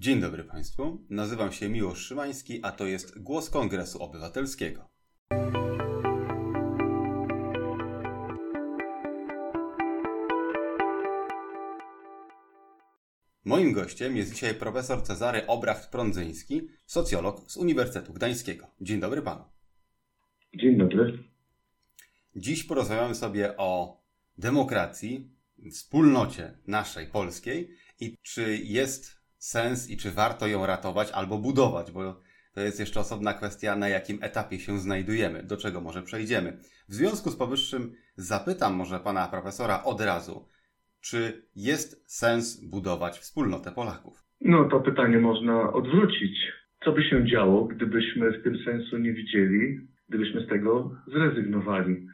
Dzień dobry Państwu. Nazywam się Miłosz Szymański, a to jest Głos Kongresu Obywatelskiego. Moim gościem jest dzisiaj profesor Cezary Obracht-Prądzyński, socjolog z Uniwersytetu Gdańskiego. Dzień dobry Panu. Dzień dobry. Dziś porozmawiamy sobie o demokracji, wspólnocie naszej polskiej i czy jest sens i czy warto ją ratować albo budować, bo to jest jeszcze osobna kwestia, na jakim etapie się znajdujemy, do czego może przejdziemy. W związku z powyższym zapytam może pana profesora od razu, czy jest sens budować wspólnotę Polaków? No to pytanie można odwrócić. Co by się działo, gdybyśmy w tym sensu nie widzieli, gdybyśmy z tego zrezygnowali?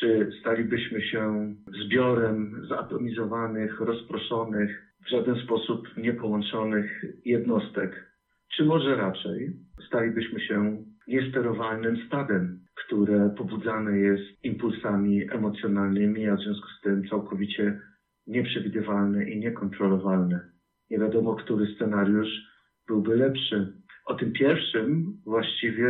Czy stalibyśmy się zbiorem zatomizowanych, rozproszonych, w żaden sposób niepołączonych jednostek? Czy może raczej stalibyśmy się niesterowalnym stadem, które pobudzane jest impulsami emocjonalnymi, a w związku z tym całkowicie nieprzewidywalne i niekontrolowalne? Nie wiadomo, który scenariusz byłby lepszy. O tym pierwszym właściwie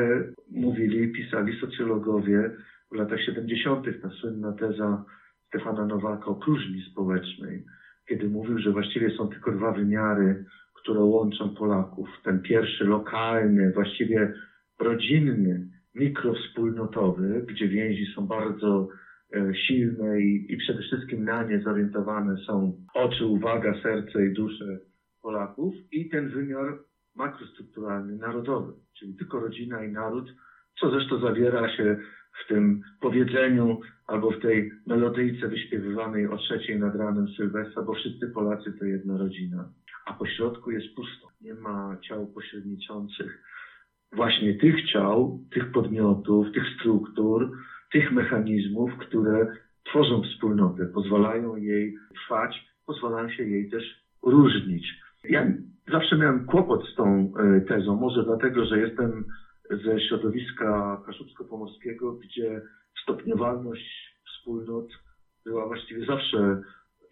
mówili, pisali socjologowie w latach 70. ta słynna teza Stefana Nowaka o próżni społecznej, kiedy mówił, że właściwie są tylko dwa wymiary, które łączą Polaków. Ten pierwszy lokalny, właściwie rodzinny, mikrowspólnotowy, gdzie więzi są bardzo e, silne i, i przede wszystkim na nie zorientowane są oczy, uwaga, serce i dusze Polaków i ten wymiar makrostrukturalny, narodowy, czyli tylko rodzina i naród, co zresztą zawiera się w tym powiedzeniu albo w tej melodyjce wyśpiewywanej o trzeciej nad ranem Sylwestra, bo wszyscy Polacy to jedna rodzina. A po środku jest pusto. Nie ma ciał pośredniczących. Właśnie tych ciał, tych podmiotów, tych struktur, tych mechanizmów, które tworzą wspólnotę, pozwalają jej trwać, pozwalają się jej też różnić. Ja zawsze miałem kłopot z tą e, tezą, może dlatego, że jestem ze środowiska kaszubsko-pomorskiego, gdzie stopniowalność wspólnot była właściwie zawsze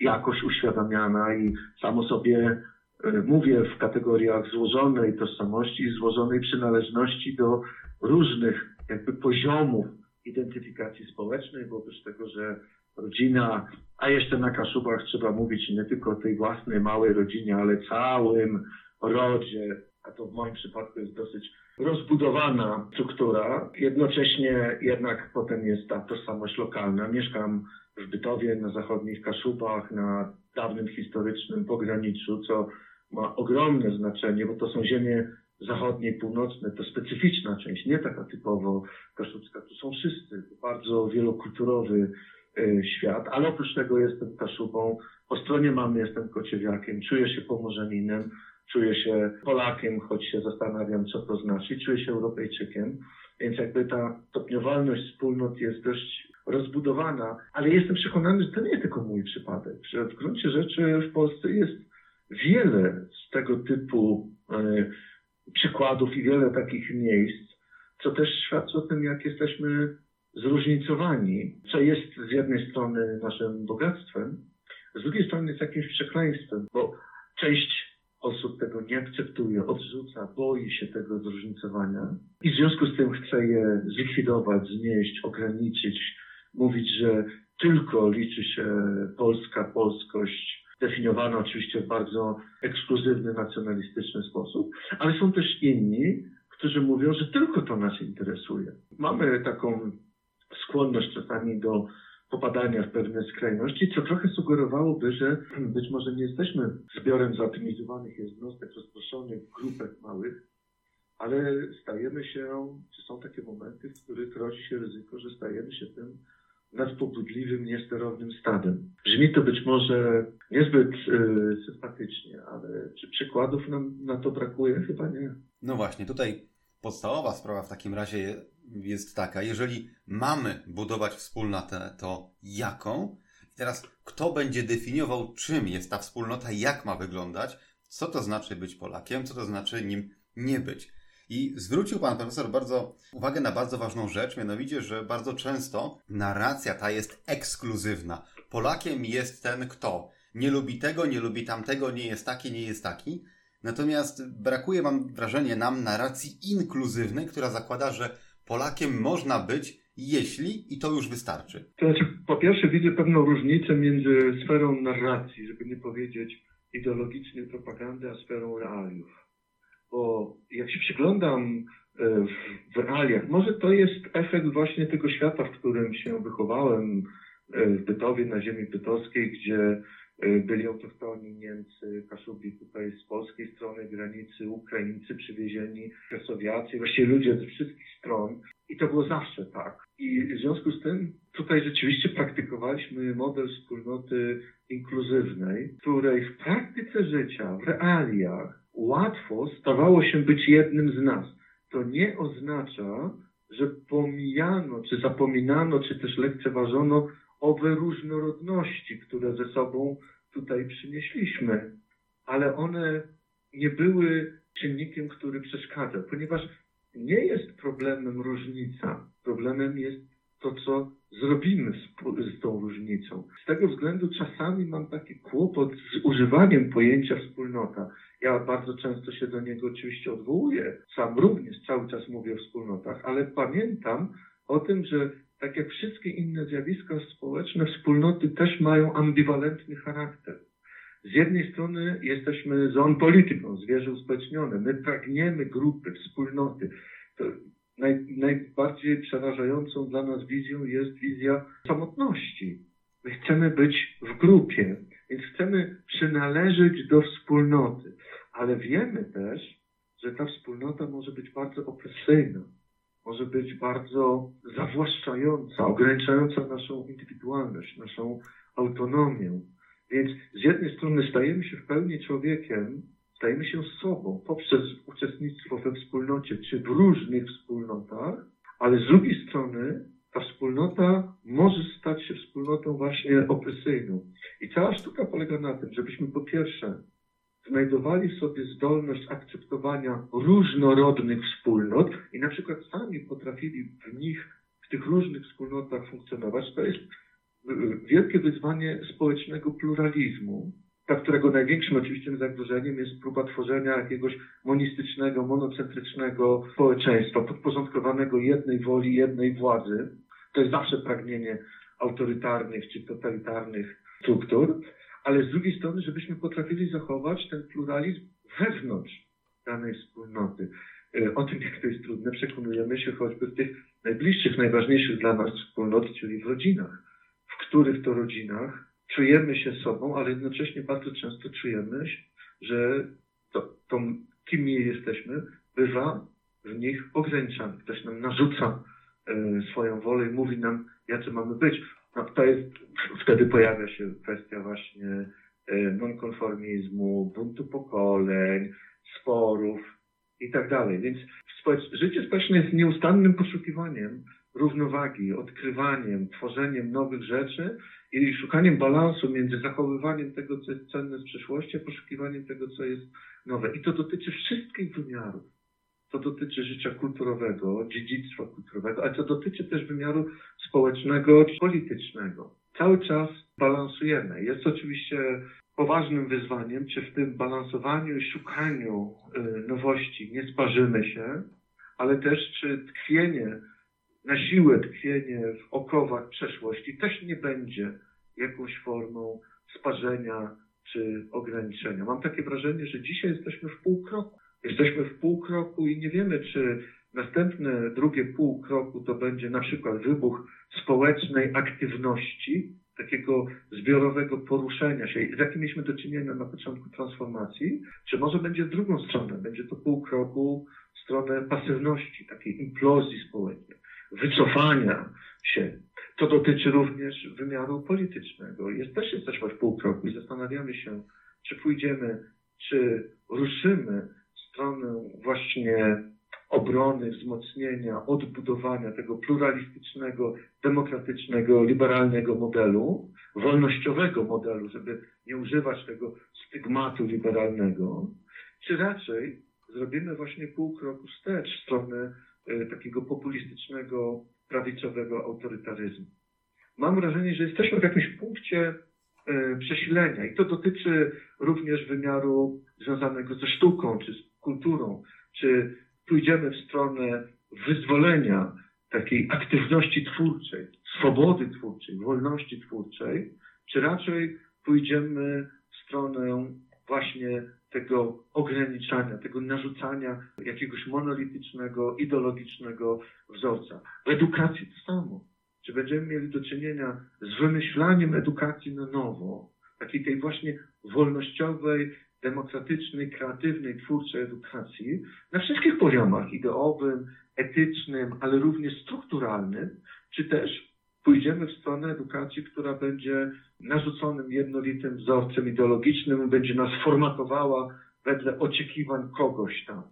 jakoś uświadamiana i samo sobie e, mówię w kategoriach złożonej tożsamości złożonej przynależności do różnych jakby poziomów identyfikacji społecznej, bo oprócz tego, że rodzina, a jeszcze na Kaszubach trzeba mówić nie tylko o tej własnej małej rodzinie, ale całym rodzie, a to w moim przypadku jest dosyć rozbudowana struktura. Jednocześnie jednak potem jest ta tożsamość lokalna. Mieszkam w Bytowie, na zachodnich Kaszubach, na dawnym historycznym pograniczu, co ma ogromne znaczenie, bo to są ziemie zachodnie północne, to specyficzna część, nie taka typowo kaszubska. Tu są wszyscy, bardzo wielokulturowy e, świat, ale oprócz tego jestem Kaszubą. Po stronie mamy jestem Kociewiakiem, czuję się Pomorzaninem, czuję się Polakiem, choć się zastanawiam, co to znaczy, czuję się Europejczykiem, więc jakby ta stopniowalność wspólnot jest dość rozbudowana, ale jestem przekonany, że to nie jest tylko mój przypadek, że w gruncie rzeczy w Polsce jest wiele z tego typu e, przykładów i wiele takich miejsc, co też świadczy o tym, jak jesteśmy zróżnicowani, co jest z jednej strony naszym bogactwem, z drugiej strony jest jakimś przekleństwem, bo część osób tego nie akceptuje, odrzuca, boi się tego zróżnicowania i w związku z tym chce je zlikwidować, znieść, ograniczyć, mówić, że tylko liczy się polska polskość, definiowana oczywiście w bardzo ekskluzywny, nacjonalistyczny sposób, ale są też inni, którzy mówią, że tylko to nas interesuje. Mamy taką skłonność czasami do popadania w pewne skrajności, co trochę sugerowałoby, że być może nie jesteśmy zbiorem zaoptimizowanych jednostek, rozproszonych grupek małych, ale stajemy się, czy są takie momenty, w których rodzi się ryzyko, że stajemy się tym nadpobudliwym, niesterownym stadem. Brzmi to być może niezbyt y, sympatycznie, ale czy przykładów nam na to brakuje? Chyba nie. No właśnie, tutaj podstawowa sprawa w takim razie jest taka, jeżeli mamy budować wspólnotę, to jaką? I teraz kto będzie definiował, czym jest ta wspólnota, jak ma wyglądać, co to znaczy być Polakiem, co to znaczy nim nie być. I zwrócił pan profesor bardzo uwagę na bardzo ważną rzecz, mianowicie, że bardzo często narracja ta jest ekskluzywna. Polakiem jest ten, kto nie lubi tego, nie lubi tamtego, nie jest taki, nie jest taki. Natomiast brakuje, mam wrażenie, nam narracji inkluzywnej, która zakłada, że Polakiem można być, jeśli i to już wystarczy. To znaczy, po pierwsze widzę pewną różnicę między sferą narracji, żeby nie powiedzieć ideologicznej propagandy, a sferą realiów. Bo jak się przyglądam e, w realiach, może to jest efekt właśnie tego świata, w którym się wychowałem, e, w Bytowie, na ziemi bytowskiej, gdzie byli autochtoni Niemcy, Kaszubi tutaj z polskiej strony granicy, Ukraińcy przywiezieni, Kresowiacy, właściwie ludzie ze wszystkich stron. I to było zawsze tak. I w związku z tym tutaj rzeczywiście praktykowaliśmy model wspólnoty inkluzywnej, której w praktyce życia, w realiach łatwo stawało się być jednym z nas. To nie oznacza, że pomijano, czy zapominano, czy też lekceważono owe różnorodności, które ze sobą tutaj przynieśliśmy, ale one nie były czynnikiem, który przeszkadza, ponieważ nie jest problemem różnica. Problemem jest to, co zrobimy z, z, tą różnicą. Z tego względu czasami mam taki kłopot z używaniem pojęcia wspólnota. Ja bardzo często się do niego oczywiście odwołuję. Sam również cały czas mówię o wspólnotach, ale pamiętam o tym, że tak jak wszystkie inne zjawiska społeczne, wspólnoty też mają ambiwalentny charakter. Z jednej strony jesteśmy zon polityką, zwierzę uspołecznione. My pragniemy grupy, wspólnoty. To naj, najbardziej przerażającą dla nas wizją jest wizja samotności. My chcemy być w grupie, więc chcemy przynależeć do wspólnoty, ale wiemy też, że ta wspólnota może być bardzo opresyjna może być bardzo zawłaszczająca, ograniczająca naszą indywidualność, naszą autonomię. Więc z jednej strony stajemy się w pełni człowiekiem, stajemy się sobą poprzez uczestnictwo we wspólnocie, czy w różnych wspólnotach, ale z drugiej strony ta wspólnota może stać się wspólnotą właśnie opresyjną. I cała sztuka polega na tym, żebyśmy po pierwsze znajdowali w sobie zdolność akceptowania różnorodnych wspólnot i na przykład sami potrafili w nich, w tych różnych wspólnotach funkcjonować, to jest y, y, wielkie wyzwanie społecznego pluralizmu, dla którego największym oczywiście zagrożeniem jest próba tworzenia jakiegoś monistycznego, monocentrycznego społeczeństwa, podporządkowanego jednej woli, jednej władzy. To jest zawsze pragnienie autorytarnych czy totalitarnych struktur ale z drugiej strony, żebyśmy potrafili zachować ten pluralizm wewnątrz danej wspólnoty. E, o tym, jak to jest trudne, przekonujemy się choćby w tych najbliższych, najważniejszych dla nas wspólnot, czyli w rodzinach, w których to rodzinach czujemy się sobą, ale jednocześnie bardzo często czujemy, że to, to kim my jesteśmy, bywa w nich ograniczany. Ktoś nam narzuca e, swoją wolę i mówi nam, jacy mamy być. No, to jest, wtedy pojawia się kwestia właśnie e, nonkonformizmu, buntu pokoleń, sporów i tak dalej. Więc życie społeczne jest nieustannym poszukiwaniem równowagi, odkrywaniem, tworzeniem nowych rzeczy i szukaniem balansu między zachowywaniem tego, co jest cenne z przeszłości, a poszukiwaniem tego, co jest nowe. I to dotyczy wszystkich wymiarów to dotyczy życia kulturowego, dziedzictwa kulturowego, ale to dotyczy też wymiaru społecznego czy politycznego. Cały czas balansujemy. Jest oczywiście poważnym wyzwaniem, czy w tym balansowaniu i szukaniu y, nowości nie sparzymy się, ale też czy tkwienie, na siłę tkwienie w okowach przeszłości też nie będzie jakąś formą sparzenia czy ograniczenia. Mam takie wrażenie, że dzisiaj jesteśmy w pół kroku. Jesteśmy w pół kroku i nie wiemy, czy następne drugie pół kroku to będzie na przykład wybuch społecznej aktywności, takiego zbiorowego poruszenia się, z jakim mieliśmy do czynienia na początku transformacji, czy może będzie w drugą stronę, będzie to pół kroku w stronę pasywności, takiej implozji społecznej, wycofania się. To dotyczy również wymiaru politycznego. Jest, też jesteśmy w pół kroku i zastanawiamy się, czy pójdziemy, czy ruszymy stronę właśnie obrony, wzmocnienia, odbudowania tego pluralistycznego, demokratycznego, liberalnego modelu, wolnościowego modelu, żeby nie używać tego stygmatu liberalnego, czy raczej zrobimy właśnie pół kroku wstecz w stronę e, takiego populistycznego, prawicowego autorytaryzmu. Mam wrażenie, że jesteśmy w jakimś punkcie e, przesilenia. I to dotyczy również wymiaru związanego ze sztuką, czy z kulturą, czy pójdziemy w stronę wyzwolenia takiej aktywności twórczej, swobody twórczej, wolności twórczej, czy raczej pójdziemy w stronę właśnie tego ograniczania, tego narzucania jakiegoś monolitycznego, ideologicznego wzorca. W edukacji to samo. Czy będziemy mieli do czynienia z wymyślaniem edukacji na nowo, takiej tej właśnie wolnościowej, demokratycznej, kreatywnej, twórczej edukacji na wszystkich poziomach ideowym, etycznym, ale również strukturalnym, czy też pójdziemy w stronę edukacji, która będzie narzuconym jednolitym wzorcem ideologicznym, będzie nas formatowała wedle oczekiwań kogoś tam.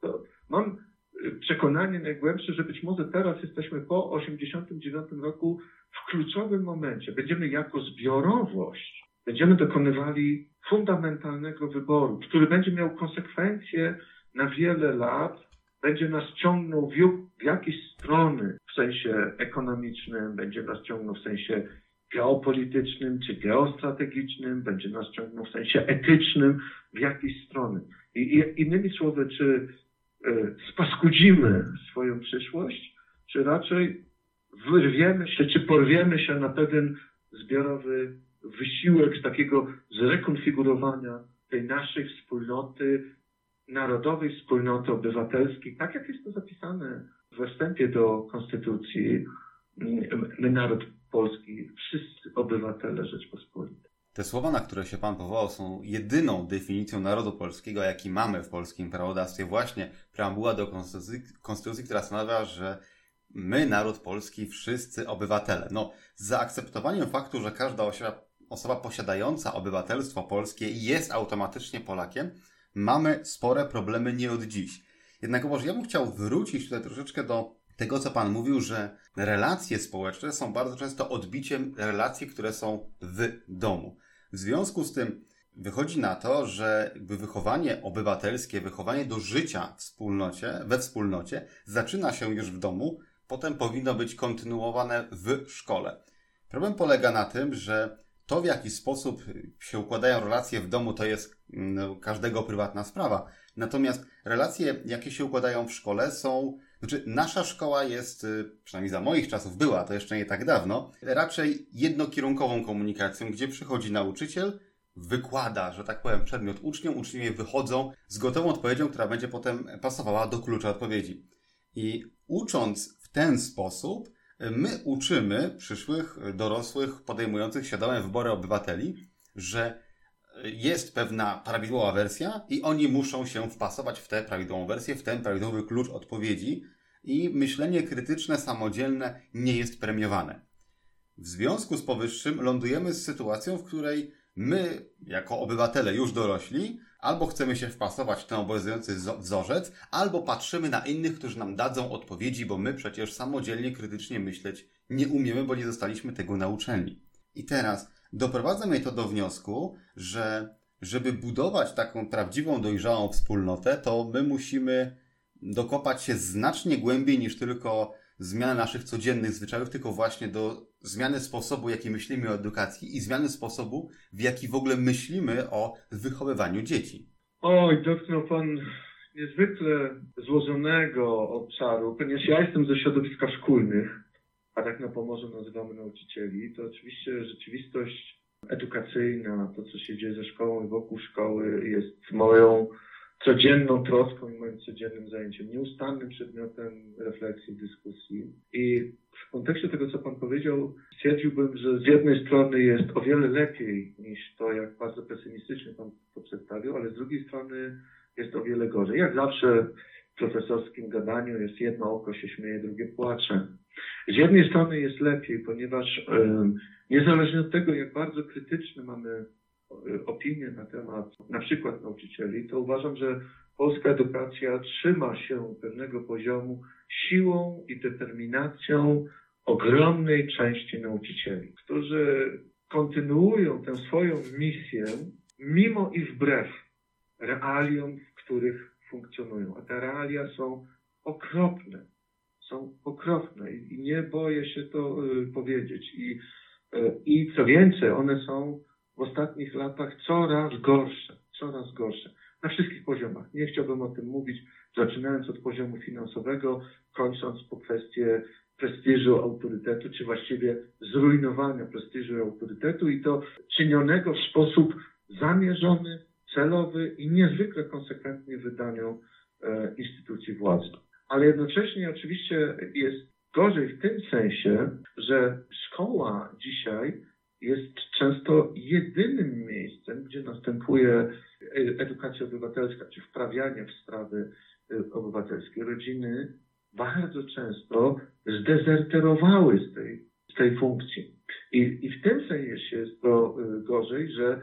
To mam y, przekonanie najgłębsze, że być może teraz jesteśmy po 1989 roku w kluczowym momencie. Będziemy jako zbiorowość, będziemy dokonywali fundamentalnego wyboru, który będzie miał konsekwencje na wiele lat, będzie nas ciągnął w, w jakieś strony w sensie ekonomicznym, będzie nas ciągnął w sensie geopolitycznym czy geostrategicznym, będzie nas ciągnął w sensie etycznym w jakieś strony. I, i innymi słowy, czy y, spaskudzimy swoją przyszłość, czy raczej wyrwiemy się, czy porwiemy się na pewien zbiorowy wysiłek takiego zrekonfigurowania tej naszej wspólnoty, narodowej wspólnoty obywatelskiej, tak jak jest to zapisane we wstępie do Konstytucji, my naród polski, wszyscy obywatele Rzeczpospolitej. Te słowa, na które się Pan powołał, są jedyną definicją narodu polskiego, jaki mamy w polskim prawodawstwie. Właśnie preambuła do konstytucji, konstytucji, która stanowi, że my, naród polski, wszyscy obywatele. No, z zaakceptowaniem faktu, że każda osoba, osoba posiadająca obywatelstwo polskie jest automatycznie Polakiem, mamy spore problemy nie od dziś. Jednak może ja bym chciał wrócić tutaj troszeczkę do tego, co Pan mówił, że relacje społeczne są bardzo często odbiciem relacji, które są w domu. W związku z tym wychodzi na to, że wychowanie obywatelskie, wychowanie do życia w wspólnocie, we wspólnocie zaczyna się już w domu, potem powinno być kontynuowane w szkole. Problem polega na tym, że to, w jaki sposób się układają relacje w domu, to jest no, każdego prywatna sprawa. Natomiast relacje, jakie się układają w szkole, są. Znaczy, nasza szkoła jest, y, przynajmniej za moich czasów była, to jeszcze nie tak dawno, raczej jednokierunkową komunikacją, gdzie przychodzi nauczyciel, wykłada, że tak powiem, przedmiot uczniom, uczniowie wychodzą z gotową odpowiedzią, która będzie potem pasowała do klucza odpowiedzi. I ucząc w ten sposób, my uczymy przyszłych dorosłych podejmujących świadome wybory obywateli, że jest pewna prawidłowa wersja i oni muszą się wpasować w tę prawidłową wersję, w ten prawidłowy klucz odpowiedzi i myślenie krytyczne, samodzielne nie jest premiowane. W związku z powyższym lądujemy z sytuacją, w której my, jako obywatele już dorośli, albo chcemy się wpasować w ten obowiązujący wzorzec, albo patrzymy na innych, którzy nam dadzą odpowiedzi, bo my przecież samodzielnie, krytycznie myśleć nie umiemy, bo nie zostaliśmy tego nauczeni. I teraz doprowadza mnie to do wniosku, że żeby budować taką prawdziwą, dojrzałą wspólnotę, to my musimy dokopać się znacznie głębiej niż tylko zmiany naszych codziennych zwyczajów, tylko właśnie do zmiany sposobu, jaki myślimy o edukacji i zmiany sposobu, w jaki w ogóle myślimy o wychowywaniu dzieci. Oj, dotknął Pan niezwykle złożonego obszaru, ponieważ ja jestem ze środowiska szkolnych, a tak na Pomorzu nazywamy nauczycieli, to oczywiście rzeczywistość edukacyjna, to co się dzieje ze szkołą i wokół szkoły jest moją codzienną troską i moim codziennym zajęciem, nieustannym przedmiotem refleksji, dyskusji. I w kontekście tego, co Pan powiedział, stwierdziłbym, że z jednej strony jest o wiele lepiej niż to, jak bardzo pesymistycznie Pan to przedstawił, ale z drugiej strony jest o wiele gorzej. Jak zawsze w profesorskim gadaniu jest jedno oko się śmieje, drugie płacze. Z jednej strony jest lepiej, ponieważ niezależnie od tego, jak bardzo krytyczne mamy opinie na temat na przykład nauczycieli, to uważam, że polska edukacja trzyma się pewnego poziomu siłą i determinacją ogromnej części nauczycieli, którzy kontynuują tę swoją misję mimo i wbrew realiom, w których funkcjonują. A te realia są okropne są okropne i nie boję się to y, powiedzieć. I I co więcej, one są w ostatnich latach coraz gorsze, coraz gorsze. Na wszystkich poziomach. Nie chciałbym o tym mówić, zaczynając od poziomu finansowego, kończąc po kwestię prestiżu autorytetu, czy właściwie zrujnowania prestiżu autorytetu i to czynionego w sposób zamierzony, celowy i niezwykle konsekwentnie wydaniu e, instytucji władzy. Ale jednocześnie oczywiście jest gorzej w tym sensie, że szkoła dzisiaj jest często jedynym miejscem, gdzie następuje e, edukacja obywatelska, czy wprawianie w sprawy e, obywatelskie. Rodziny bardzo często zdezerterowały z tej, z tej funkcji. I, I w tym sensie jest to e, gorzej, że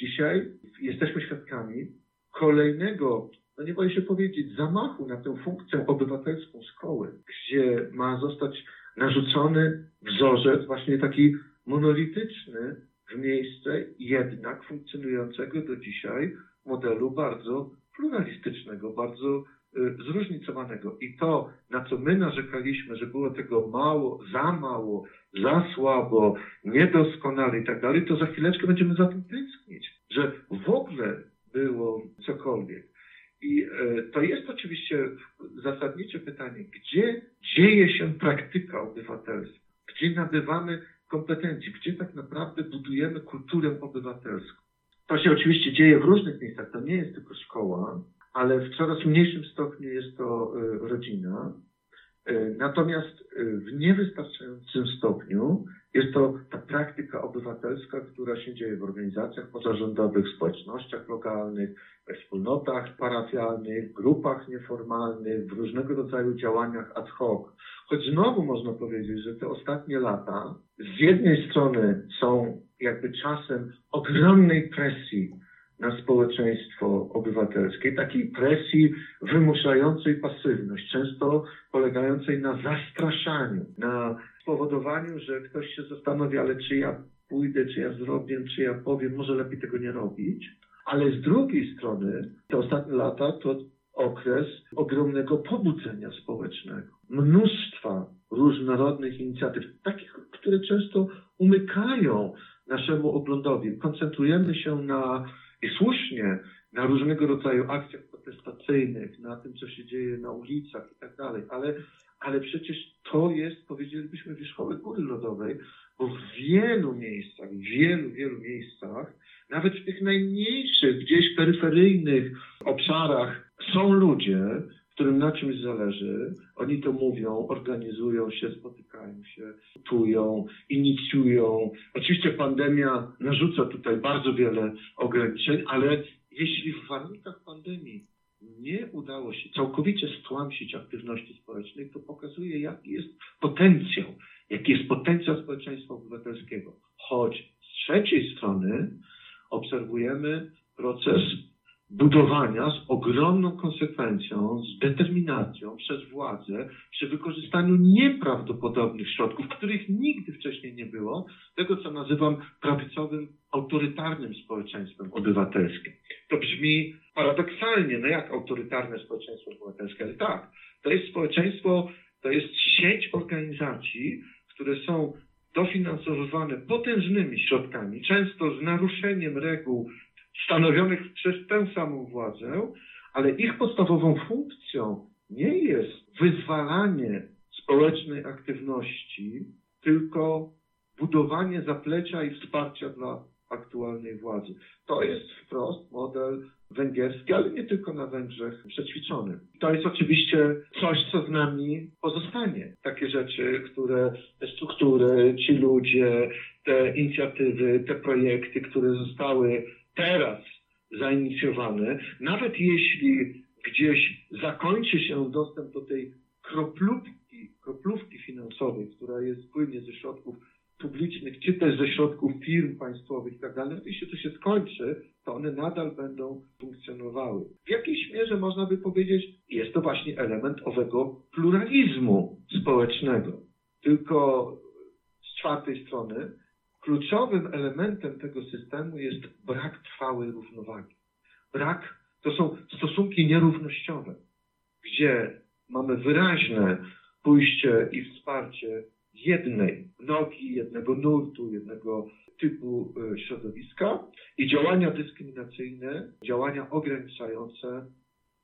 dzisiaj jesteśmy świadkami kolejnego, no nie boję się powiedzieć, zamachu na tę funkcję obywatelską szkoły, gdzie ma zostać narzucony wzorzec właśnie taki monolityczny w miejsce jednak funkcjonującego do dzisiaj modelu bardzo pluralistycznego, bardzo y, zróżnicowanego. I to, na co my narzekaliśmy, że było tego mało, za mało, za słabo, niedoskonale i tak dalej, to za chwileczkę będziemy za tym tęsknić, że w ogóle było cokolwiek. I y, to jest oczywiście zasadnicze pytanie, gdzie dzieje się praktyka obywatelska, gdzie nabywamy kompetencji, gdzie tak naprawdę budujemy kulturę obywatelską. To się oczywiście dzieje w różnych miejscach, to nie jest tylko szkoła, ale w coraz mniejszym stopniu jest to e, rodzina. E, natomiast e, w niewystarczającym stopniu jest to ta praktyka obywatelska, która się dzieje w organizacjach pozarządowych, społecznościach lokalnych, we wspólnotach parafialnych, grupach nieformalnych, w różnego rodzaju działaniach ad hoc. Choć znowu można powiedzieć, że te ostatnie lata z jednej strony są jakby czasem ogromnej presji na społeczeństwo obywatelskie, takiej presji wymuszającej pasywność, często polegającej na zastraszaniu, na spowodowaniu, że ktoś się zastanawia, ale czy ja pójdę, czy ja zrobię, czy ja powiem, może lepiej tego nie robić. Ale z drugiej strony te ostatnie lata to okres ogromnego pobudzenia społecznego, mnóstwa różnorodnych inicjatyw, takich, które często umykają naszemu oglądowi. Koncentrujemy się na, i słusznie, na różnego rodzaju akcjach protestacyjnych, na tym, co się dzieje na ulicach i tak dalej, ale, ale przecież to jest, powiedzielibyśmy, wierzchołek góry lodowej, bo w wielu miejscach, w wielu, wielu miejscach, nawet w tych najmniejszych, gdzieś peryferyjnych obszarach są ludzie, którym na czymś zależy, oni to mówią, organizują się, spotykają się, czują, inicjują. Oczywiście pandemia narzuca tutaj bardzo wiele ograniczeń, ale jeśli w warunkach pandemii nie udało się całkowicie stłamsić aktywności społecznej, to pokazuje, jaki jest potencjał, jaki jest potencjał społeczeństwa obywatelskiego. Choć z trzeciej strony obserwujemy proces budowania z ogromną konsekwencją, z determinacją przez władzę, przy wykorzystaniu nieprawdopodobnych środków, których nigdy wcześniej nie było, tego co nazywam prawicowym, autorytarnym społeczeństwem obywatelskim. To brzmi paradoksalnie, no jak autorytarne społeczeństwo obywatelskie, ale tak, to jest społeczeństwo, to jest sieć organizacji, które są dofinansowywane potężnymi środkami, często z naruszeniem reguł stanowionych przez tę samą władzę, ale ich podstawową funkcją nie jest wyzwalanie społecznej aktywności, tylko budowanie zaplecza i wsparcia dla aktualnej władzy. To jest wprost model węgierski, ale nie tylko na Węgrzech przećwiczony. To jest oczywiście coś, co z nami pozostanie. Takie rzeczy, które, te struktury, ci ludzie, te inicjatywy, te projekty, które zostały teraz zainicjowane, nawet jeśli gdzieś zakończy się dostęp do tej kroplówki, kroplówki finansowej, która jest płynie ze środków publicznych, czy też ze środków firm państwowych i tak dalej, jeśli to się skończy, to one nadal będą funkcjonowały. W jakiejś mierze można by powiedzieć, jest to właśnie element owego pluralizmu społecznego. Tylko z czwartej strony Kluczowym elementem tego systemu jest brak trwałej równowagi. Brak to są stosunki nierównościowe, gdzie mamy wyraźne pójście i wsparcie jednej nogi, jednego nurtu, jednego typu e, środowiska i działania dyskryminacyjne, działania ograniczające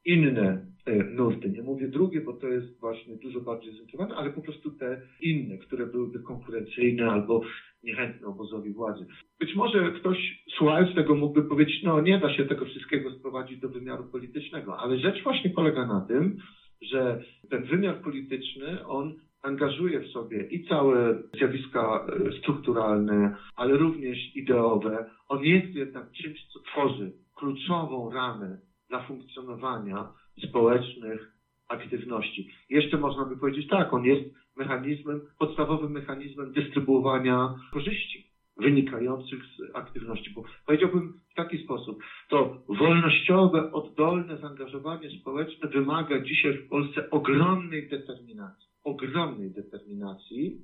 inne e, nurty. Nie mówię drugie, bo to jest właśnie dużo bardziej zintegrowane, ale po prostu te inne, które byłyby konkurencyjne albo niechętne obozowi władzy. Być może ktoś słuchając tego mógłby powiedzieć, no nie da się tego wszystkiego sprowadzić do wymiaru politycznego, ale rzecz właśnie polega na tym, że ten wymiar polityczny, on angażuje w sobie i całe zjawiska e, strukturalne, ale również ideowe. On jest jednak czymś, co tworzy kluczową ramę dla funkcjonowania społecznych aktywności. Jeszcze można by powiedzieć tak, on jest mechanizmem, podstawowym mechanizmem dystrybuowania korzyści wynikających z aktywności. Bo powiedziałbym w taki sposób, to wolnościowe, oddolne zaangażowanie społeczne wymaga dzisiaj w Polsce ogromnej determinacji. Ogromnej determinacji,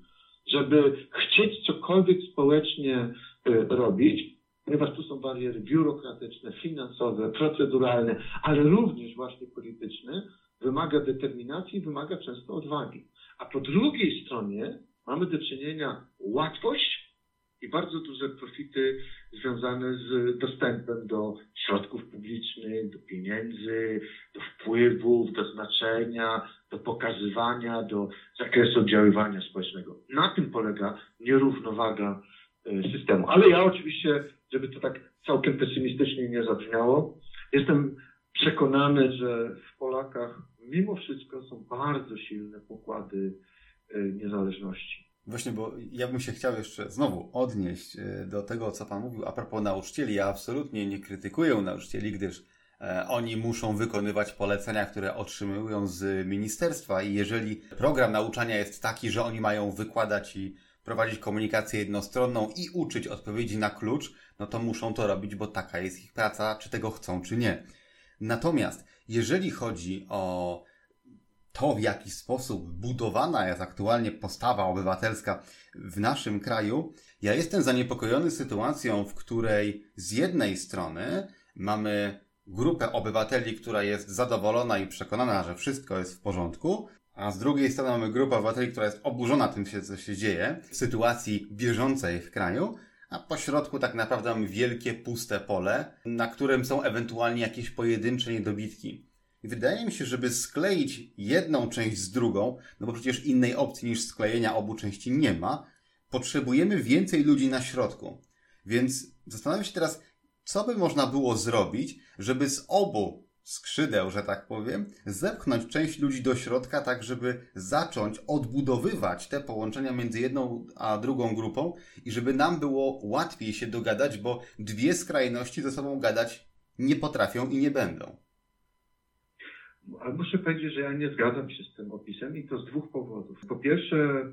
żeby chcieć cokolwiek społecznie y, robić, ponieważ tu są bariery biurokratyczne, finansowe, proceduralne, ale również właśnie polityczne, wymaga determinacji, wymaga często odwagi. A po drugiej stronie mamy do czynienia łatwość i bardzo duże profity związane z dostępem do środków publicznych, do pieniędzy, do wpływów, do znaczenia, do pokazywania, do zakresu oddziaływania społecznego. Na tym polega nierównowaga e, systemu. Ale ja oczywiście, żeby to tak całkiem pesymistycznie nie zabrzmiało, jestem przekonany, że w Polakach mimo wszystko są bardzo silne pokłady e, niezależności. Właśnie, bo ja bym się chciał jeszcze znowu odnieść e, do tego, co Pan mówił a propos nauczycieli. Ja absolutnie nie krytykuję nauczycieli, gdyż e, oni muszą wykonywać polecenia, które otrzymują z ministerstwa i jeżeli program nauczania jest taki, że oni mają wykładać i prowadzić komunikację jednostronną i uczyć odpowiedzi na klucz, no to muszą to robić, bo taka jest ich praca, czy tego chcą, czy nie. Natomiast jeżeli chodzi o to, w jaki sposób budowana jest aktualnie postawa obywatelska w naszym kraju, ja jestem zaniepokojony sytuacją, w której z jednej strony mamy grupę obywateli, która jest zadowolona i przekonana, że wszystko jest w porządku, a z drugiej strony mamy grupę obywateli, która jest oburzona tym, co się dzieje w sytuacji bieżącej w kraju, a po środku tak naprawdę mamy wielkie, puste pole, na którym są ewentualnie jakieś pojedyncze niedobitki. I wydaje mi się, żeby skleić jedną część z drugą, no bo przecież innej opcji niż sklejenia obu części nie ma, potrzebujemy więcej ludzi na środku. Więc zastanawiam się teraz, co by można było zrobić, żeby z obu skrzydeł, że tak powiem, zepchnąć część ludzi do środka, tak żeby zacząć odbudowywać te połączenia między jedną a drugą grupą i żeby nam było łatwiej się dogadać, bo dwie skrajności ze sobą gadać nie potrafią i nie będą. Ale muszę powiedzieć, że ja nie zgadzam się z tym opisem i to z dwóch powodów. Po pierwsze,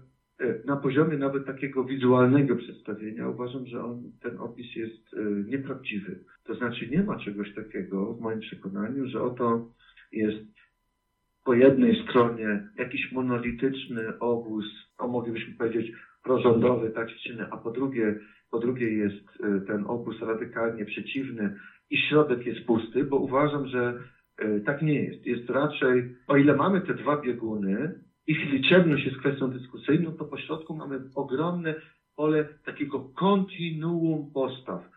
na poziomie nawet takiego wizualnego przedstawienia uważam, że on, ten opis jest e, nieprawdziwy. To znaczy nie ma czegoś takiego w moim przekonaniu, że oto jest po jednej stronie jakiś monolityczny obóz, o moglibyśmy powiedzieć prorządowy, tak czy a po drugie, po drugie jest e, ten obóz radykalnie przeciwny i środek jest pusty, bo uważam, że E, tak nie jest. Jest raczej, o ile mamy te dwa bieguny, ich liczebność jest kwestią dyskusyjną, to po środku mamy ogromne pole takiego kontinuum postaw,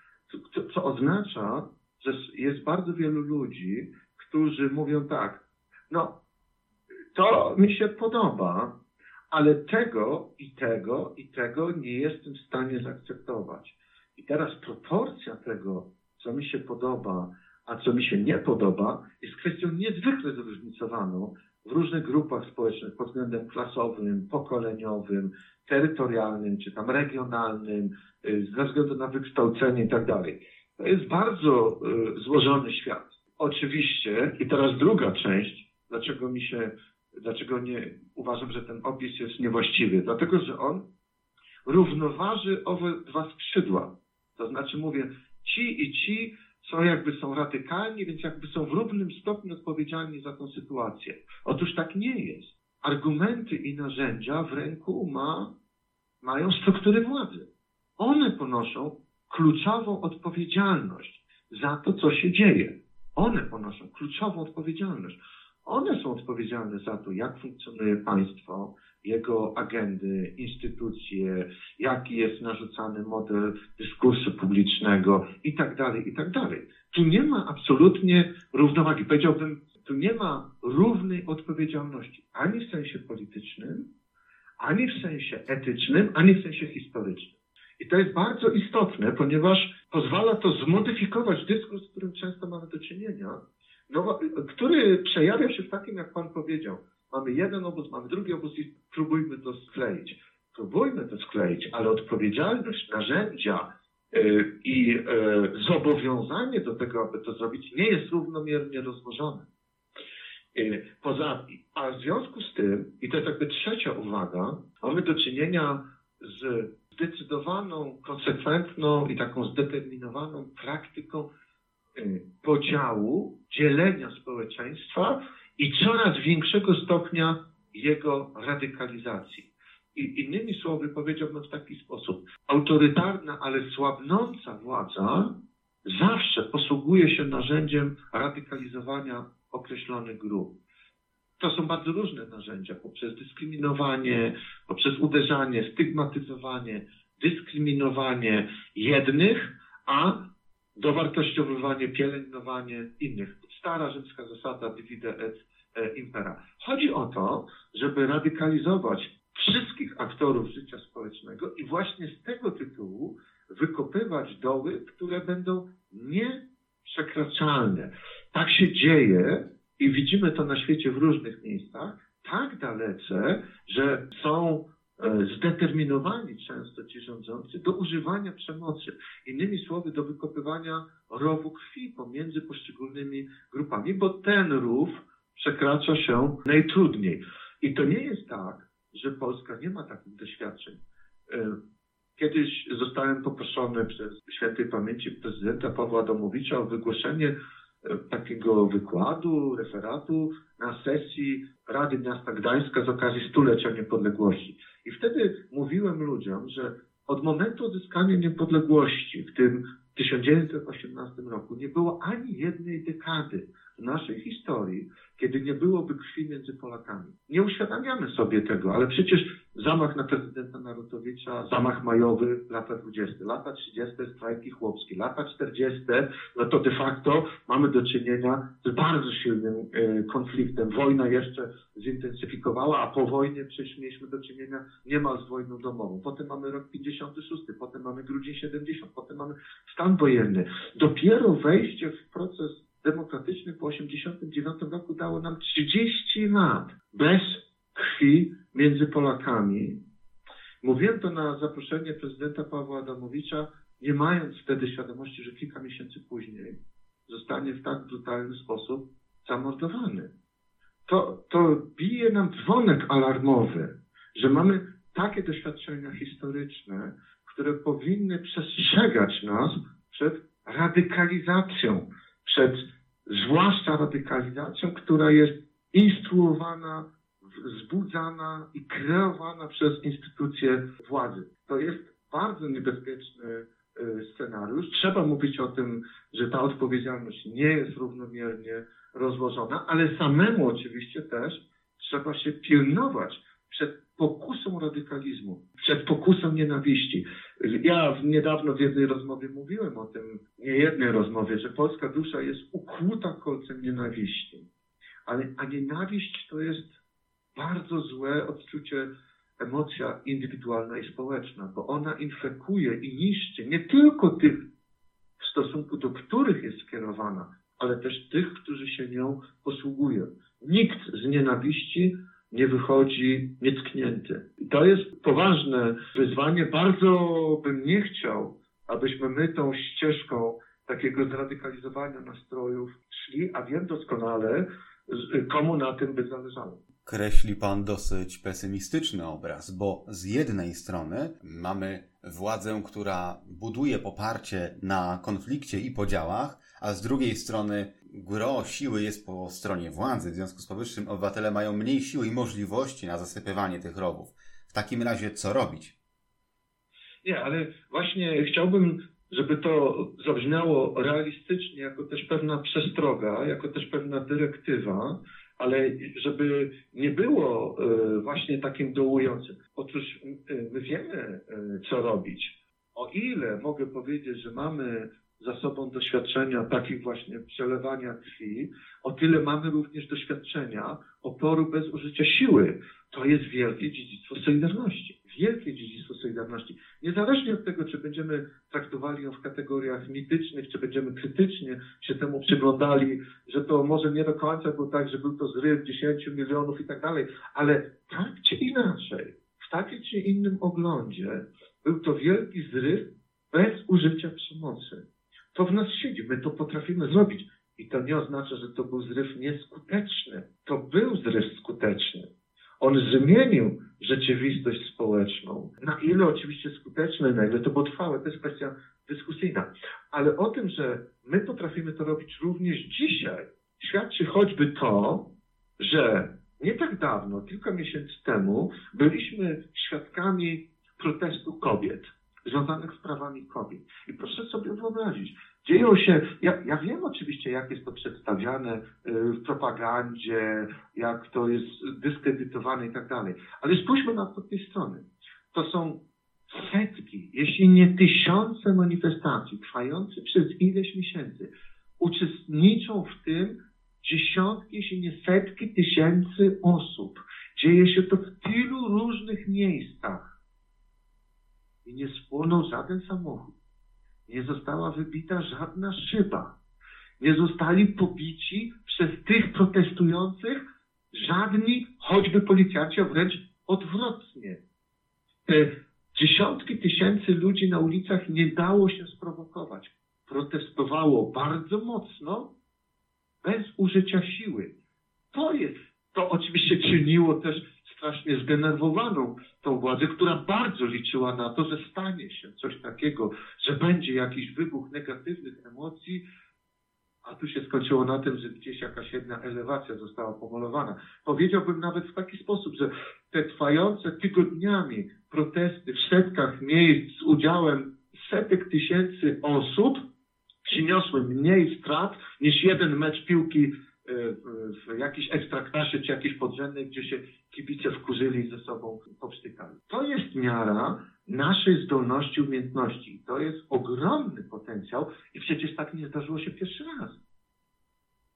co, co oznacza, że jest bardzo wielu ludzi, którzy mówią tak, no to mi się podoba, ale tego i tego i tego nie jestem w stanie zaakceptować. I teraz proporcja tego, co mi się podoba, a co mi się nie podoba, jest kwestią niezwykle zróżnicowaną w różnych grupach społecznych pod względem klasowym, pokoleniowym, terytorialnym, czy tam regionalnym, y, ze względu na wykształcenie i tak dalej. To jest bardzo y, złożony świat. Oczywiście, i teraz druga część, dlaczego mi się, dlaczego nie uważam, że ten opis jest niewłaściwy, dlatego, że on równoważy owe dwa skrzydła. To znaczy mówię, ci i ci są jakby są radykalni, więc jakby są w równym stopniu odpowiedzialni za tę sytuację. Otóż tak nie jest. Argumenty i narzędzia w ręku ma, mają struktury władzy. One ponoszą kluczową odpowiedzialność za to, co się dzieje. One ponoszą kluczową odpowiedzialność. One są odpowiedzialne za to, jak funkcjonuje państwo, jego agendy, instytucje, jaki jest narzucany model dyskursu publicznego i tak dalej, i tak dalej. Tu nie ma absolutnie równowagi. Powiedziałbym, tu nie ma równej odpowiedzialności ani w sensie politycznym, ani w sensie etycznym, ani w sensie historycznym. I to jest bardzo istotne, ponieważ pozwala to zmodyfikować dyskurs, z którym często mamy do czynienia, no, który przejawia się w takim, jak Pan powiedział. Mamy jeden obóz, mamy drugi obóz i próbujmy to skleić. Próbujmy to skleić, ale odpowiedzialność, narzędzia yy, i yy, zobowiązanie do tego, aby to zrobić, nie jest równomiernie rozłożone. Yy, poza, a w związku z tym, i to jest jakby trzecia uwaga, mamy do czynienia z zdecydowaną, konsekwentną i taką zdeterminowaną praktyką podziału, dzielenia społeczeństwa i coraz większego stopnia jego radykalizacji. I innymi słowy powiedziałbym w taki sposób, autorytarna, ale słabnąca władza zawsze posługuje się narzędziem radykalizowania określonych grup. To są bardzo różne narzędzia, poprzez dyskryminowanie, poprzez uderzanie, stygmatyzowanie, dyskryminowanie jednych, a dowartościowywanie, pielęgnowanie innych. Stara rzymska zasada divide et e, impera. Chodzi o to, żeby radykalizować wszystkich aktorów życia społecznego i właśnie z tego tytułu wykopywać doły, które będą nieprzekraczalne. Tak się dzieje i widzimy to na świecie w różnych miejscach, tak dalece, że są zdeterminowani często ci rządzący do używania przemocy. Innymi słowy, do wykopywania rowu krwi pomiędzy poszczególnymi grupami, bo ten rów przekracza się najtrudniej. I to nie jest tak, że Polska nie ma takich doświadczeń. E, kiedyś zostałem poproszony przez świętej pamięci prezydenta Pawła Domowicza o wygłoszenie takiego wykładu, referatu na sesji Rady Miasta Gdańska z okazji stulecia niepodległości. I wtedy mówiłem ludziom, że od momentu odzyskania niepodległości w tym 1918 roku nie było ani jednej dekady w naszej historii, kiedy nie byłoby krwi między Polakami. Nie uświadamiamy sobie tego, ale przecież zamach na prezydenta Narutowicza, zamach majowy, lata 20, lata 30, strajki chłopskie, lata 40, no to de facto mamy do czynienia z bardzo silnym e, konfliktem. Wojna jeszcze zintensyfikowała, a po wojnie przecież mieliśmy do czynienia niemal z wojną domową. Potem mamy rok 56, potem mamy grudzień 70, potem mamy stan wojenny. Dopiero wejście w proces demokratyczny po 89 roku dało nam 30 lat bez krwi między Polakami. Mówiłem to na zaproszenie prezydenta Pawła Adamowicza, nie mając wtedy świadomości, że kilka miesięcy później zostanie w tak brutalny sposób zamordowany. To, to bije nam dzwonek alarmowy, że mamy takie doświadczenia historyczne, które powinny przestrzegać nas przed radykalizacją, przed zwłaszcza radykalizacją, która jest instruowana wzbudzana i kreowana przez instytucje władzy. To jest bardzo niebezpieczny e, scenariusz. Trzeba mówić o tym, że ta odpowiedzialność nie jest równomiernie rozłożona, ale samemu oczywiście też trzeba się pilnować przed pokusą radykalizmu, przed pokusą nienawiści. Ja niedawno w jednej rozmowie mówiłem o tym, nie jednej rozmowie, że polska dusza jest ukłuta kolcem nienawiści. Ale, a nienawiść to jest bardzo złe odczucie, emocja indywidualna i społeczna, bo ona infekuje i niszczy nie tylko tych, w stosunku do których jest skierowana, ale też tych, którzy się nią posługują. Nikt z nienawiści nie wychodzi nietknięty. I to jest poważne wyzwanie. Bardzo bym nie chciał, abyśmy my tą ścieżką takiego zradykalizowania nastrojów szli, a wiem doskonale, komu na tym by zależało kreśli pan dosyć pesymistyczny obraz, bo z jednej strony mamy władzę, która buduje poparcie na konflikcie i podziałach, a z drugiej strony gro siły jest po stronie władzy. W związku z powyższym obywatele mają mniej siły i możliwości na zasypywanie tych rowów. W takim razie co robić? Nie, ale właśnie chciałbym, żeby to zabrzmiało realistycznie, jako też pewna przestroga, jako też pewna dyrektywa, ale żeby nie było e, właśnie takim dołującym. Otóż e, my wiemy, e, co robić. O ile mogę powiedzieć, że mamy za sobą doświadczenia takich właśnie przelewania krwi, o tyle mamy również doświadczenia oporu bez użycia siły. To jest wielkie dziedzictwo Solidarności. Wielkie dziedzictwo Solidarności. Niezależnie od tego, czy będziemy traktowali ją w kategoriach mitycznych, czy będziemy krytycznie się temu przyglądali, że to może nie do końca było tak, że był to zryw 10 milionów i tak dalej, ale tak czy inaczej, w takim czy innym oglądzie był to wielki zryw bez użycia przemocy. To w nas siedzi, my to potrafimy zrobić. I to nie oznacza, że to był zryw nieskuteczny. To był zryw skuteczny. On zmienił rzeczywistość społeczną. Na ile oczywiście skuteczny, na ile to było trwałe, to jest kwestia dyskusyjna. Ale o tym, że my potrafimy to robić również dzisiaj, świadczy choćby to, że nie tak dawno, kilka miesięcy temu, byliśmy świadkami protestu kobiet związanych z prawami kobiet. I proszę sobie wyobrazić, dzieją się, ja, ja wiem oczywiście, jak jest to przedstawiane y, w propagandzie, jak to jest dyskredytowane i tak dalej, ale spójrzmy na to tej strony. To są setki, jeśli nie tysiące manifestacji trwające przez ileś miesięcy. Uczestniczą w tym dziesiątki, jeśli nie setki tysięcy osób. Dzieje się to w tylu różnych miejscach i nie spłonął żaden samochód. Nie została wybita żadna szyba. Nie zostali pobici przez tych protestujących żadni, choćby policjanci, a wręcz odwrotnie. Te dziesiątki tysięcy ludzi na ulicach nie dało się sprowokować. Protestowało bardzo mocno, bez użycia siły. To jest, to oczywiście czyniło też strasznie zdenerwowaną tą władzę, która bardzo liczyła na to, że stanie się coś takiego, że będzie jakiś wybuch negatywnych emocji, a tu się skończyło na tym, że gdzieś jakaś jedna elewacja została pomalowana. Powiedziałbym nawet w taki sposób, że te trwające tygodniami protesty w setkach miejsc z udziałem setek tysięcy osób przyniosły mniej strat niż jeden mecz piłki w jakiejś ekstraklasie czy jakiejś podrzędnej, gdzie się kibice wkurzyli ze sobą powstykali. To jest miara naszej zdolności, umiejętności. To jest ogromny potencjał i przecież tak nie zdarzyło się pierwszy raz.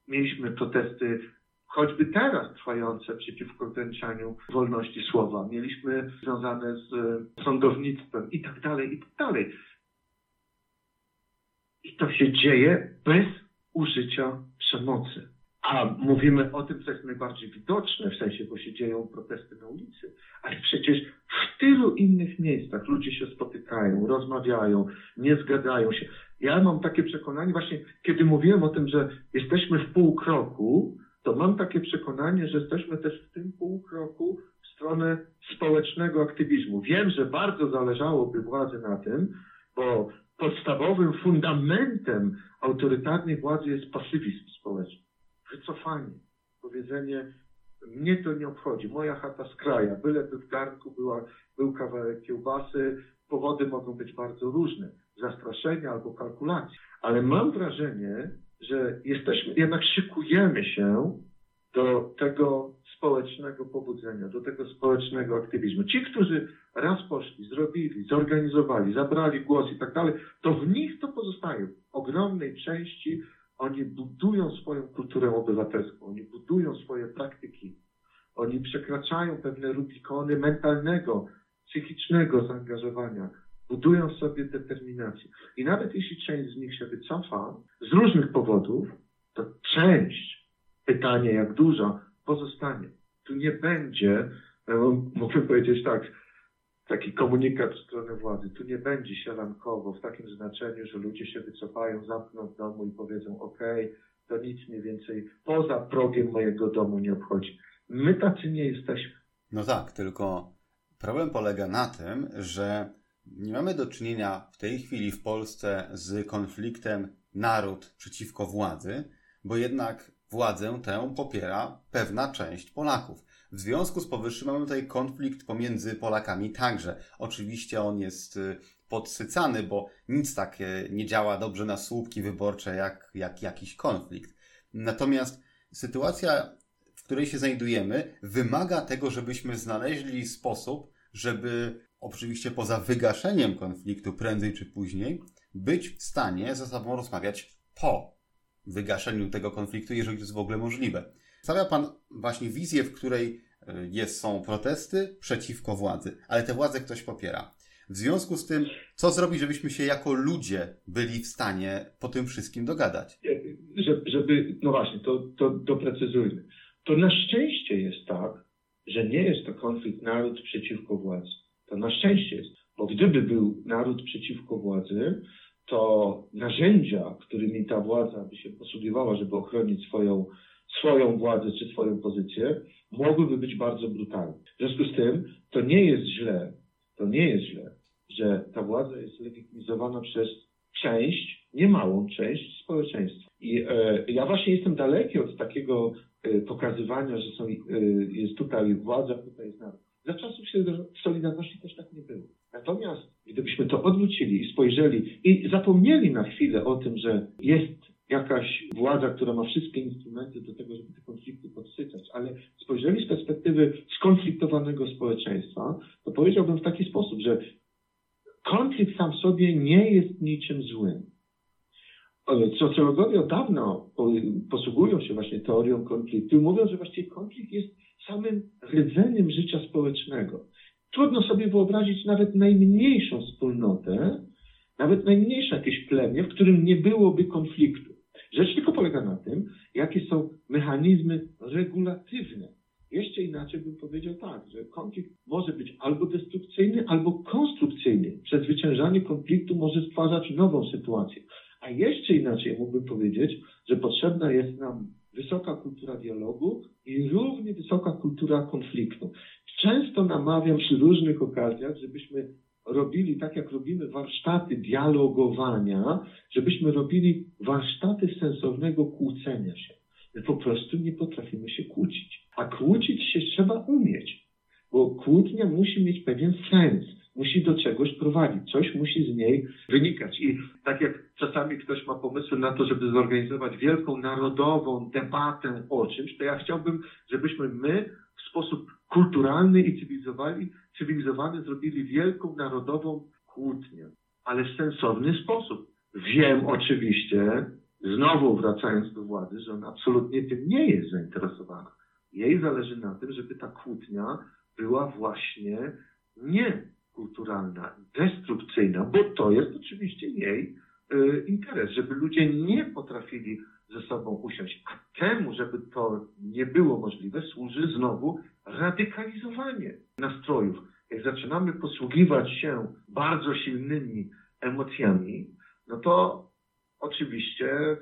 Mieliśmy protesty choćby teraz trwające przeciwko ograniczaniu wolności słowa. Mieliśmy związane z sądownictwem i tak dalej, i tak dalej. I to się dzieje bez użycia przemocy. A mówimy o tym, co jest najbardziej widoczne, w sensie, bo się dzieją protesty na ulicy, ale przecież w tylu innych miejscach ludzie się spotykają, rozmawiają, nie zgadzają się. Ja mam takie przekonanie, właśnie kiedy mówiłem o tym, że jesteśmy w pół kroku, to mam takie przekonanie, że jesteśmy też w tym pół kroku w stronę społecznego aktywizmu. Wiem, że bardzo zależałoby władzy na tym, bo podstawowym fundamentem autorytarnej władzy jest pasywizm społeczny wycofanie, powiedzenie, mnie to nie obchodzi, moja chata z kraja, byleby w garnku była, był kawałek kiełbasy, powody mogą być bardzo różne, zastraszenia albo kalkulacji, ale mam wrażenie, że jesteśmy, jednak szykujemy się do tego społecznego pobudzenia, do tego społecznego aktywizmu. Ci, którzy raz poszli, zrobili, zorganizowali, zabrali głos i tak dalej, to w nich to pozostaje. W ogromnej części oni budują swoją kulturę obywatelską, oni budują swoje praktyki, oni przekraczają pewne rubikony mentalnego, psychicznego zaangażowania, budują sobie determinację. I nawet jeśli część z nich się wycofa z różnych powodów, to część, pytanie jak duża, pozostanie. Tu nie będzie, mógłbym powiedzieć tak, taki komunikat w stronę władzy. Tu nie będzie sielankowo w takim znaczeniu, że ludzie się wycofają, zamkną w domu i powiedzą OK, to nic mniej więcej poza progiem mojego domu nie obchodzi. My tacy nie jesteśmy. No tak, tylko problem polega na tym, że nie mamy do czynienia w tej chwili w Polsce z konfliktem naród przeciwko władzy, bo jednak władzę tę popiera pewna część Polaków. W związku z powyższym mamy tutaj konflikt pomiędzy Polakami także. Oczywiście on jest y, podsycany, bo nic tak nie działa dobrze na słupki wyborcze jak, jak jakiś konflikt. Natomiast sytuacja, w której się znajdujemy, wymaga tego, żebyśmy znaleźli sposób, żeby oczywiście poza wygaszeniem konfliktu prędzej czy później, być w stanie ze sobą rozmawiać po wygaszeniu tego konfliktu, jeżeli to jest w ogóle możliwe. Stawia Pan właśnie wizję, w której e, jest, są protesty przeciwko władzy, ale te władze ktoś popiera. W związku z tym, co zrobić, żebyśmy się jako ludzie byli w stanie po tym wszystkim dogadać? Żeby, żeby no właśnie, to, to doprecyzujmy. To na szczęście jest tak, że nie jest to konflikt naród przeciwko władzy. To na szczęście jest. Bo gdyby był naród przeciwko władzy, to narzędzia, którymi ta władza by się posługiwała, żeby ochronić swoją, swoją władzę czy swoją pozycję, mogłyby być bardzo brutalne. W związku z tym to nie jest źle, to nie jest źle, że ta władza jest legitymizowana przez część, niemałą część społeczeństwa. I e, ja właśnie jestem daleki od takiego e, pokazywania, że są, e, jest tutaj władza, tutaj jest naród. Za czasów Solidarności też tak nie było. Natomiast gdybyśmy to odwrócili i spojrzeli i zapomnieli na chwilę o tym, że jest jakaś władza, która ma wszystkie instrumenty do tego, żeby te konflikty podsycać, ale spojrzeli z perspektywy skonfliktowanego społeczeństwa, to powiedziałbym w taki sposób, że konflikt sam w sobie nie jest niczym złym. Socjologowie od dawna posługują się właśnie teorią konfliktu i mówią, że właściwie konflikt jest samym rdzeniem życia społecznego. Trudno sobie wyobrazić nawet najmniejszą wspólnotę, nawet najmniejsze jakieś plemię, w którym nie byłoby konfliktu. Rzecz tylko polega na tym, jakie są mechanizmy regulatywne. Jeszcze inaczej bym powiedział tak, że konflikt może być albo destrukcyjny, albo konstrukcyjny. Przezwyciężanie konfliktu może stwarzać nową sytuację. A jeszcze inaczej mógłbym powiedzieć, że potrzebna jest nam wysoka kultura dialogu i równie wysoka kultura konfliktu. Często namawiam przy różnych okazjach, żebyśmy robili tak, jak robimy warsztaty dialogowania, żebyśmy robili warsztaty sensownego kłócenia się. My po prostu nie potrafimy się kłócić. A kłócić się trzeba umieć, bo kłótnia musi mieć pewien sens musi do czegoś prowadzić, coś musi z niej wynikać. I tak jak czasami ktoś ma pomysły na to, żeby zorganizować wielką narodową debatę o czymś, to ja chciałbym, żebyśmy my w sposób kulturalny i cywilizowany, cywilizowany zrobili wielką narodową kłótnię, ale w sensowny sposób. Wiem oczywiście, znowu wracając do władzy, że ona absolutnie tym nie jest zainteresowana. Jej zależy na tym, żeby ta kłótnia była właśnie nie kulturalna, destrukcyjna, bo to jest oczywiście jej y, interes, żeby ludzie nie potrafili ze sobą usiąść. A temu, żeby to nie było możliwe, służy znowu radykalizowanie nastrojów. Jak zaczynamy posługiwać się bardzo silnymi emocjami, no to oczywiście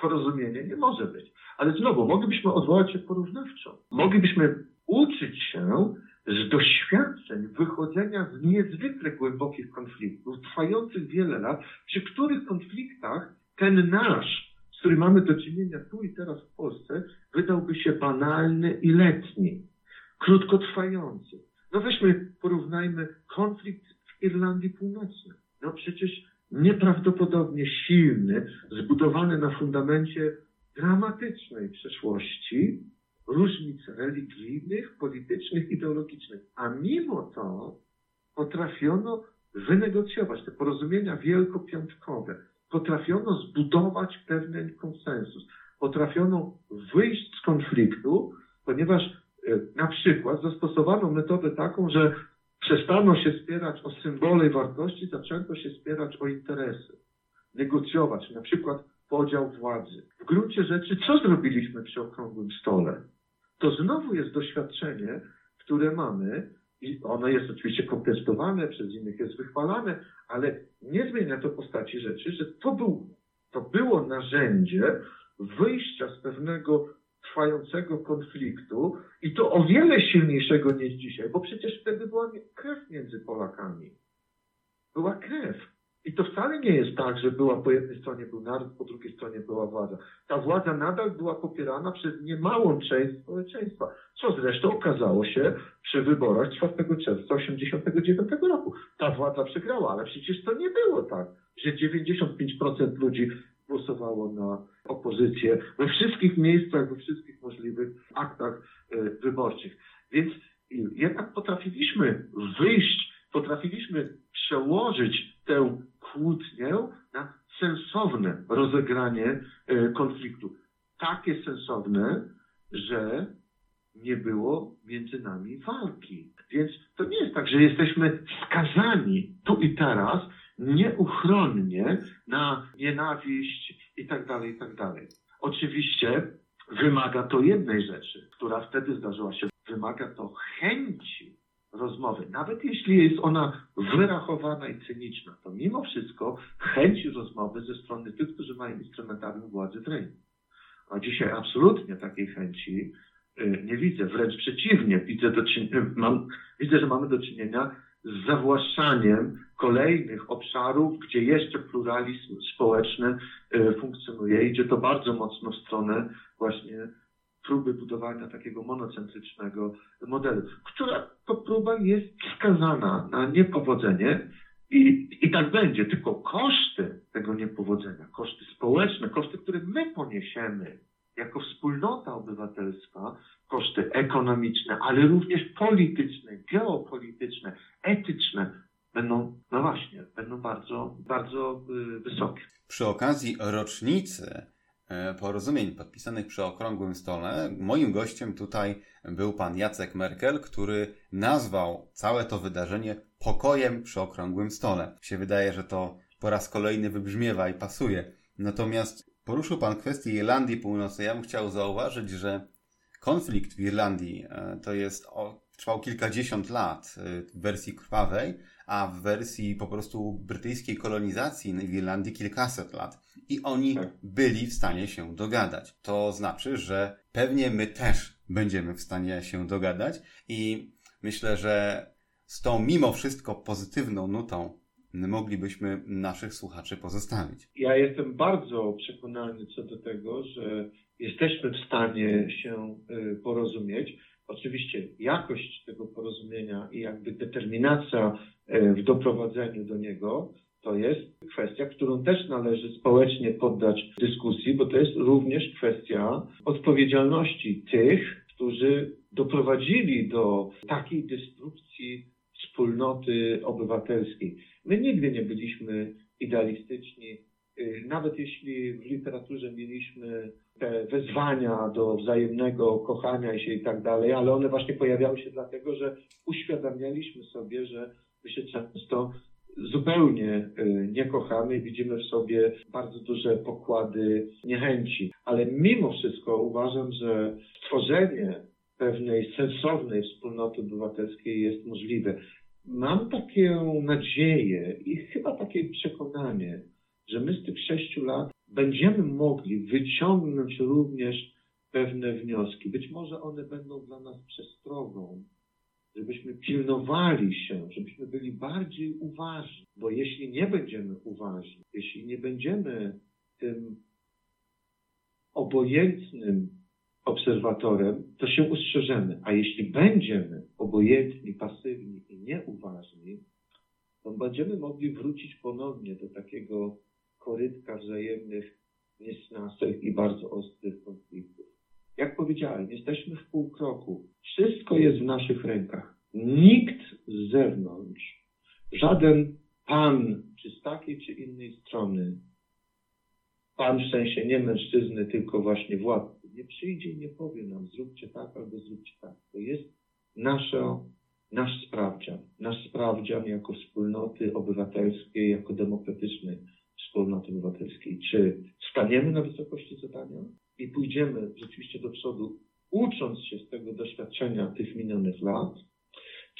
porozumienie nie może być. Ale znowu, moglibyśmy odwołać się porównawczo. Moglibyśmy uczyć się z doświadczeń wychodzenia z niezwykle głębokich konfliktów, trwających wiele lat, przy których konfliktach ten nasz, z którym mamy do czynienia tu i teraz w Polsce, wydałby się banalny i letni, krótkotrwający. No weźmy, porównajmy konflikt w Irlandii Północnej. No przecież nieprawdopodobnie silny, zbudowany na fundamencie dramatycznej przeszłości, różnic religijnych, politycznych, ideologicznych. A mimo to potrafiono wynegocjować te porozumienia wielkopiątkowe. Potrafiono zbudować pewien konsensus. Potrafiono wyjść z konfliktu, ponieważ na przykład zastosowano metodę taką, że przestano się spierać o symbole i wartości, zaczęto się spierać o interesy. Negocjować, na przykład podział władzy. W gruncie rzeczy, co zrobiliśmy przy okrągłym stole? to znowu jest doświadczenie, które mamy i ono jest oczywiście kontestowane, przez innych jest wychwalane, ale nie zmienia to postaci rzeczy, że to, był, to było narzędzie wyjścia z pewnego trwającego konfliktu i to o wiele silniejszego niż dzisiaj, bo przecież wtedy była krew między Polakami. Była krew. I to wcale nie jest tak, że była po jednej stronie był naród, po drugiej stronie była władza. Ta władza nadal była popierana przez niemałą część społeczeństwa, co zresztą okazało się przy wyborach 4 czerwca 1989 roku. Ta władza przegrała, ale przecież to nie było tak, że 95% ludzi głosowało na opozycję we wszystkich miejscach, we wszystkich możliwych aktach e, wyborczych. Więc jednak potrafiliśmy wyjść, potrafiliśmy przełożyć tę kłótnię na sensowne rozegranie e, konfliktu. Takie sensowne, że nie było między nami walki. Więc to nie jest tak, że jesteśmy skazani tu i teraz nieuchronnie na nienawiść i tak dalej, i tak dalej. Oczywiście wymaga to jednej rzeczy, która wtedy zdarzyła się. Wymaga to chęci rozmowy. Nawet jeśli jest ona wyrachowana i cyniczna, to mimo wszystko chęci rozmowy ze strony tych, którzy mają instrumentarium władzy w ręku. A dzisiaj absolutnie takiej chęci y, nie widzę. Wręcz przeciwnie, widzę, do, mam, widzę że mamy do czynienia z zawłaszczaniem kolejnych obszarów, gdzie jeszcze pluralizm społeczny y, funkcjonuje. Idzie to bardzo mocno w stronę właśnie próby budowania takiego monocentrycznego modelu, która to próba jest skazana na niepowodzenie i, i tak będzie. Tylko koszty tego niepowodzenia, koszty społeczne, koszty, które my poniesiemy jako wspólnota obywatelska, koszty ekonomiczne, ale również polityczne, geopolityczne, etyczne, będą, no właśnie, będą bardzo, bardzo y, wysokie. Przy okazji rocznicy e, porozumień podpisanych przy okrągłym stole, moim gościem tutaj był pan Jacek Merkel, który nazwał całe to wydarzenie pokojem przy okrągłym stole. Się wydaje, że to po raz kolejny wybrzmiewa i pasuje. Natomiast poruszył pan kwestię Irlandii Północnej. Ja bym chciał zauważyć, że konflikt w Irlandii e, to jest o, trwał kilkadziesiąt lat e, w wersji krwawej, a w wersji po prostu brytyjskiej kolonizacji w Irlandii kilkaset lat. I oni tak. byli w stanie się dogadać. To znaczy, że pewnie my też będziemy w stanie się dogadać i myślę, że z tą mimo wszystko pozytywną nutą moglibyśmy naszych słuchaczy pozostawić. Ja jestem bardzo przekonany co do tego, że jesteśmy w stanie się y, porozumieć. Oczywiście jakość tego porozumienia i jakby determinacja w doprowadzeniu do niego to jest kwestia, którą też należy społecznie poddać dyskusji, bo to jest również kwestia odpowiedzialności tych, którzy doprowadzili do takiej destrukcji wspólnoty obywatelskiej. My nigdy nie byliśmy idealistyczni, y, nawet jeśli w literaturze mieliśmy te wezwania do wzajemnego kochania się i tak dalej, ale one właśnie pojawiały się dlatego, że uświadamialiśmy sobie, że my się często zupełnie y, nie kochamy widzimy w sobie bardzo duże pokłady niechęci. Ale mimo wszystko uważam, że stworzenie pewnej sensownej wspólnoty obywatelskiej jest możliwe. Mam taką nadzieję i chyba takie przekonanie, że my z tych sześciu lat będziemy mogli wyciągnąć również pewne wnioski. Być może one będą dla nas przestrogą, żebyśmy pilnowali się, żebyśmy byli bardziej uważni, bo jeśli nie będziemy uważni, jeśli nie będziemy tym obojętnym obserwatorem, to się ustrzeżemy. A jeśli będziemy obojętni, pasywni i nieuważni, to będziemy mogli wrócić ponownie do takiego korytka wzajemnych niesnasek i bardzo ostrych konfliktów. Jak powiedziałem, jesteśmy w pół kroku. Wszystko jest w naszych rękach. Nikt z zewnątrz, żaden pan, czy z takiej, czy innej strony, pan w sensie nie mężczyzny, tylko właśnie władcy, nie przyjdzie i nie powie nam, zróbcie tak albo zróbcie tak. To jest nasza, nasz sprawdzian. Nasz sprawdzian jako wspólnoty obywatelskiej, jako demokratycznej wspólnoty obywatelskiej. Czy staniemy na wysokości zadania i pójdziemy rzeczywiście do przodu, ucząc się z tego doświadczenia tych minionych lat,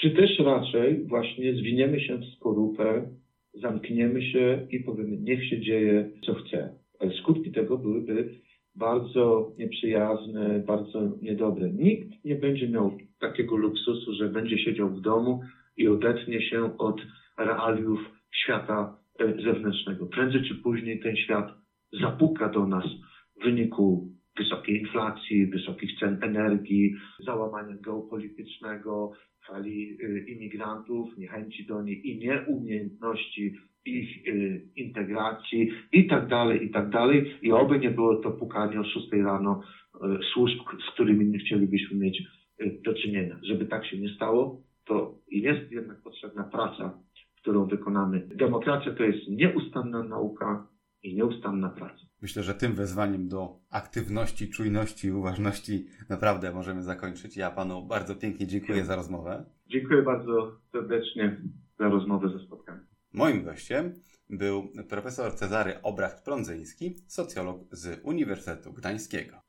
czy też raczej właśnie zwiniemy się w skorupę, zamkniemy się i powiemy, niech się dzieje, co chce. Ale skutki tego byłyby bardzo nieprzyjazne, bardzo niedobre. Nikt nie będzie miał takiego luksusu, że będzie siedział w domu i odetnie się od realiów świata e, zewnętrznego. Prędzej czy później ten świat zapuka do nas w wyniku wysokiej inflacji, wysokich cen energii, załamania geopolitycznego, fali y, imigrantów, niechęci do niej i nieumiejętności ich y, integracji i tak dalej, i tak dalej. I oby nie było to pukanie o 6 rano y, służb, z którymi nie chcielibyśmy mieć do czynienia. Żeby tak się nie stało, to jest jednak potrzebna praca, którą wykonamy. Demokracja to jest nieustanna nauka i nieustanna praca. Myślę, że tym wezwaniem do aktywności, czujności i uważności naprawdę możemy zakończyć. Ja panu bardzo pięknie dziękuję za rozmowę. Dziękuję bardzo serdecznie za rozmowę ze spotkaniem. Moim gościem był profesor Cezary Obracht-Prądzyński, socjolog z Uniwersytetu Gdańskiego.